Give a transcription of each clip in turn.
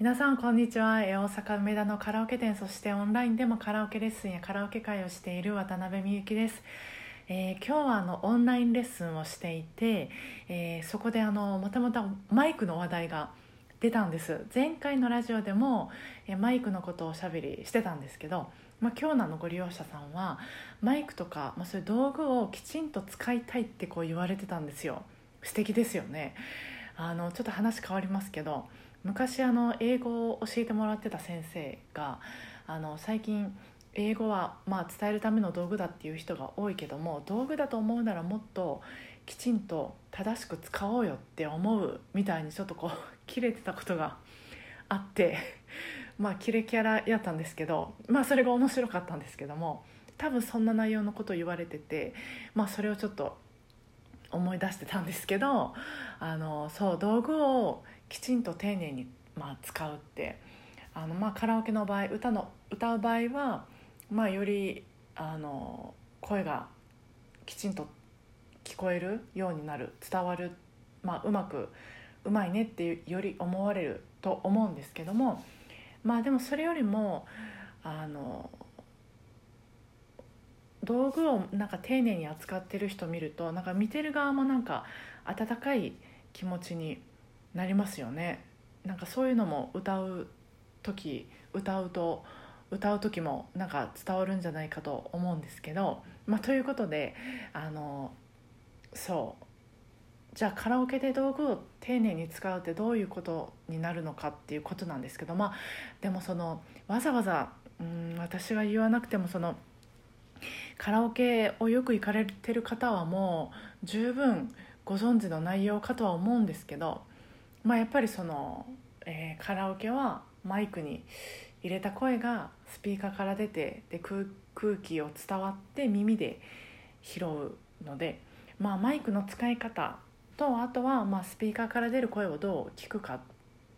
皆さんこんにちは。大阪梅田のカラオケ店そしてオンラインでもカラオケレッスンやカラオケ会をしている渡辺美幸です、えー今日はあのオンラインレッスンをしていて、えーそこであのまたまたマイクの話題が出たんです。前回のラジオでも、えーマイクのことをおしゃべりしてたんですけど、まあ、今日のあのご利用者さんはマイクとか、まあ、そういう道具をきちんと使いたいってこう言われてたんですよ。素敵ですよね。あのちょっと話変わりますけど昔あの英語を教えてもらってた先生があの最近英語はまあ伝えるための道具だっていう人が多いけども道具だと思うならもっときちんと正しく使おうよって思うみたいにちょっとこう 切れてたことがあって まあキレキャラやったんですけどまあそれが面白かったんですけども多分そんな内容のことを言われててまあそれをちょっと思い出してたんですけどあのそう道具をきちんと丁寧に、まあ、使うってあの、まあ、カラオケの場合歌の歌う場合は、まあ、よりあの声がきちんと聞こえるようになる伝わる、まあ、うまくうまいねっていうより思われると思うんですけどもまあでもそれよりもあの道具をなんか丁寧に扱ってる人見るとなんか見てる側もなんか温かい気持ちになりますよね。なんかそういうのも歌う時歌うと歌う時もなんか伝わるんじゃないかと思うんですけど、まあ、ということであのそう。じゃあカラオケで道具を丁寧に使うってどういうことになるのかっていうことなんですけどまあでもそのわざわざうん私が言わなくてもそのカラオケをよく行かれてる方はもう十分ご存知の内容かとは思うんですけど、まあ、やっぱりその、えーカラオケはマイクに入れた声がスピーカーから出てで空気を伝わって耳で拾うので、まあ、マイクの使い方とあとはまスピーカーから出る声をどう聞くかっ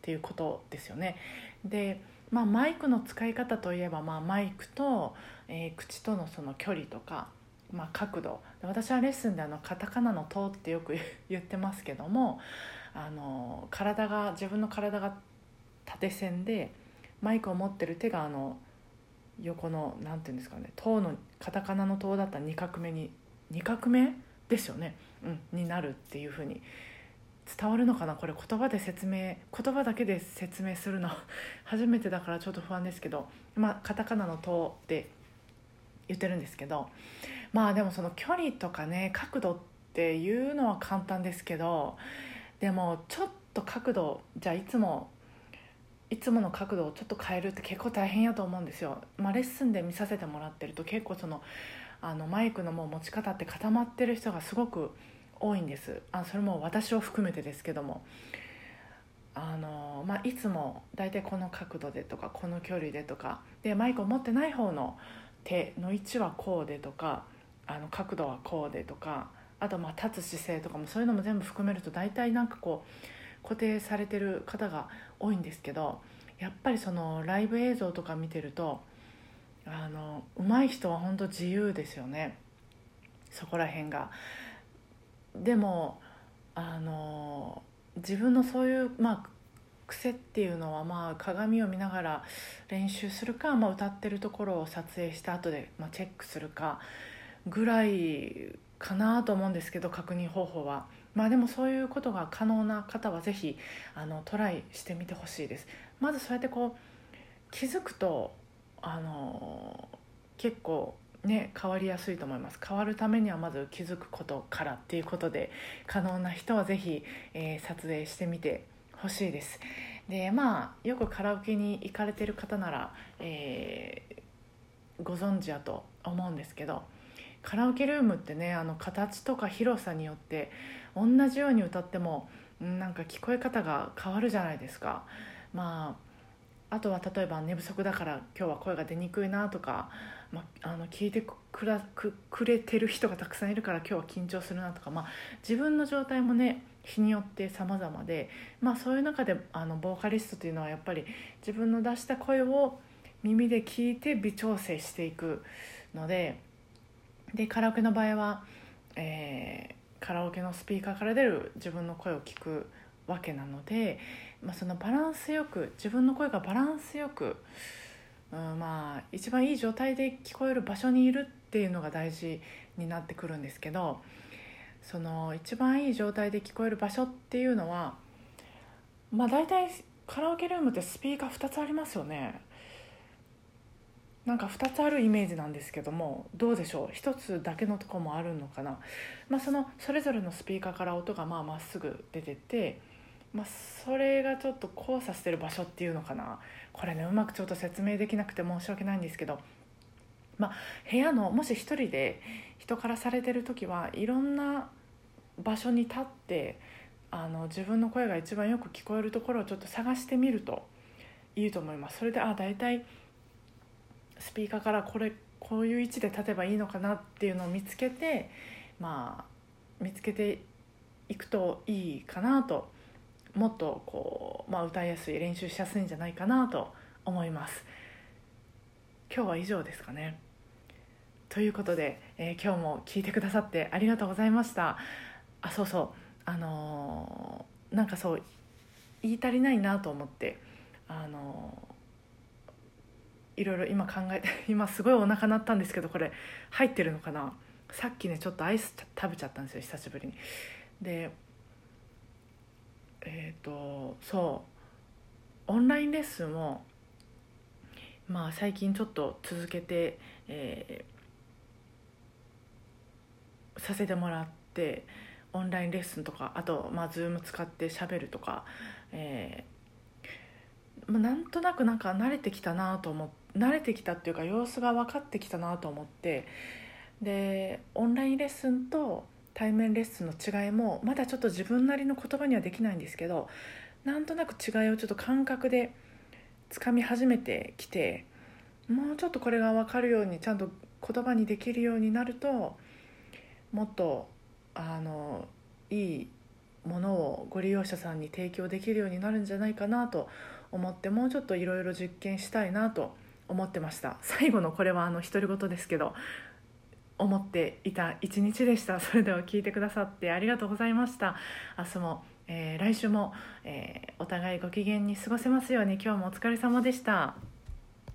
ていうことですよね。でまあ、マイクの使い方といえば、まあ、マイクと、えー口とのその距離とか、まあ、角度。私はレッスンであのカタカナの「と」ってよく言ってますけどもあの体が自分の体が縦線でマイクを持ってる手があの横のなんていうんですかね「と」のカタカナの「と」だったら2画目に2画目ですよね、うん、になるっていうふうに伝わるのかな？これ言葉で説明言葉だけで説明するの。初めてだからちょっと不安ですけど。まあカタカナの「と」って言ってるんですけど。まあでもその距離とかね角度っていうのは簡単ですけど。でもちょっと角度じゃあいつもいつもの角度をちょっと変えるって結構大変やと思うんですよ。まあ、レッスンで見させてもらってると結構そのあのマイクのもう持ち方って固まってる人がすごく多いんです。あそれも私を含めてですけども。あの、まあ、いつも大体この角度でとかこの距離でとか。でマイクを持ってない方の手の位置はこうでとかあの角度はこうでとか。あとまあ立つ姿勢とかもそういうのも全部含めると大体なんかこう固定されてる方が多いんですけどやっぱりそのライブ映像とか見てるとあの上手い人は本当自由ですよね。そこら辺が。でもあの自分のそういう、まあ、癖っていうのは、まあ、鏡を見ながら練習するか、まあ、歌ってるところを撮影した後で、まあ、チェックするかぐらいかなと思うんですけど確認方法は。まあでもそういうことが可能な方はぜひあのトライしてみてほしいです。まずそうやってこう気づくとあの結構ね変わりやすいと思います。変わるためにはまず気づくことからっていうことで可能な人はぜひ、えー撮影してみてほしいです。でまあよくカラオケに行かれてる方なら、えーご存知やと思うんですけどカラオケルームってねあの形とか広さによって同じように歌ってもなんか聞こえ方が変わるじゃないですか。まああとは例えば寝不足だから今日は声が出にくいなとか、まあ、あの聞いてくらくくれてる人がたくさんいるから今日は緊張するなとか、まあ、自分の状態もね日によって様々で、まあ、そういう中であのボーカリストというのはやっぱり自分の出した声を耳で聞いて微調整していくのででカラオケの場合は、えーカラオケのスピーカーから出る自分の声を聞くわけなのでまあ、そのバランスよく自分の声がバランスよく、うん、まあ一番いい状態で聞こえる場所にいるっていうのが大事になってくるんですけどその一番いい状態で聞こえる場所っていうのはまあ大体カラオケルームってスピーカー2つありますよね。なんか2つあるイメージなんですけどもどうでしょう？1つだけのとこもあるのかな、まあ、そのそれぞれのスピーカーから音がまあまっすぐ出てて、まあ、それがちょっと交差してる場所っていうのかな？これねうまくちょっと説明できなくて申し訳ないんですけど、まあ、部屋のもし1人で人からされてる時はいろんな場所に立ってあの自分の声が一番よく聞こえるところをちょっと探してみるといいと思います。それであ大体スピーカーからこれこういう位置で立てばいいのかなっていうのを見つけてまあ見つけていくといいかなともっとこう、まあ、歌いやすい練習しやすいんじゃないかなと思います。今日は以上ですかね。ということで、えー、今日も聞いてくださってありがとうございました。あそうそう。あのー、なんかそう言い足りないなと思ってあのーいろいろ今考えて 今すごいお腹鳴ったんですけどこれ入ってるのかな？さっきねちょっとアイス食べちゃったんですよ久しぶりに。でえっ、ー、とそう。オンラインレッスンをまあ最近ちょっと続けて、えー、させてもらってオンラインレッスンとかあとまあ Zoom 使ってしゃべるとか、えーまあ、なんとなくなんか慣れてきたなと思って。慣れてきたっていうか様子が分かってきたなと思ってでオンラインレッスンと対面レッスンの違いもまだちょっと自分なりの言葉にはできないんですけどなんとなく違いをちょっと感覚でつかみ始めてきてもうちょっとこれが分かるようにちゃんと言葉にできるようになるともっとあのいいものをご利用者さんに提供できるようになるんじゃないかなと思ってもうちょっといろいろ実験したいなと思ってました。最後のこれはあの独り言ですけど思っていた一日でした。それでは聞いてくださってありがとうございました。明日も、えー、来週も、えー、お互いご機嫌に過ごせますように。今日もお疲れ様でした。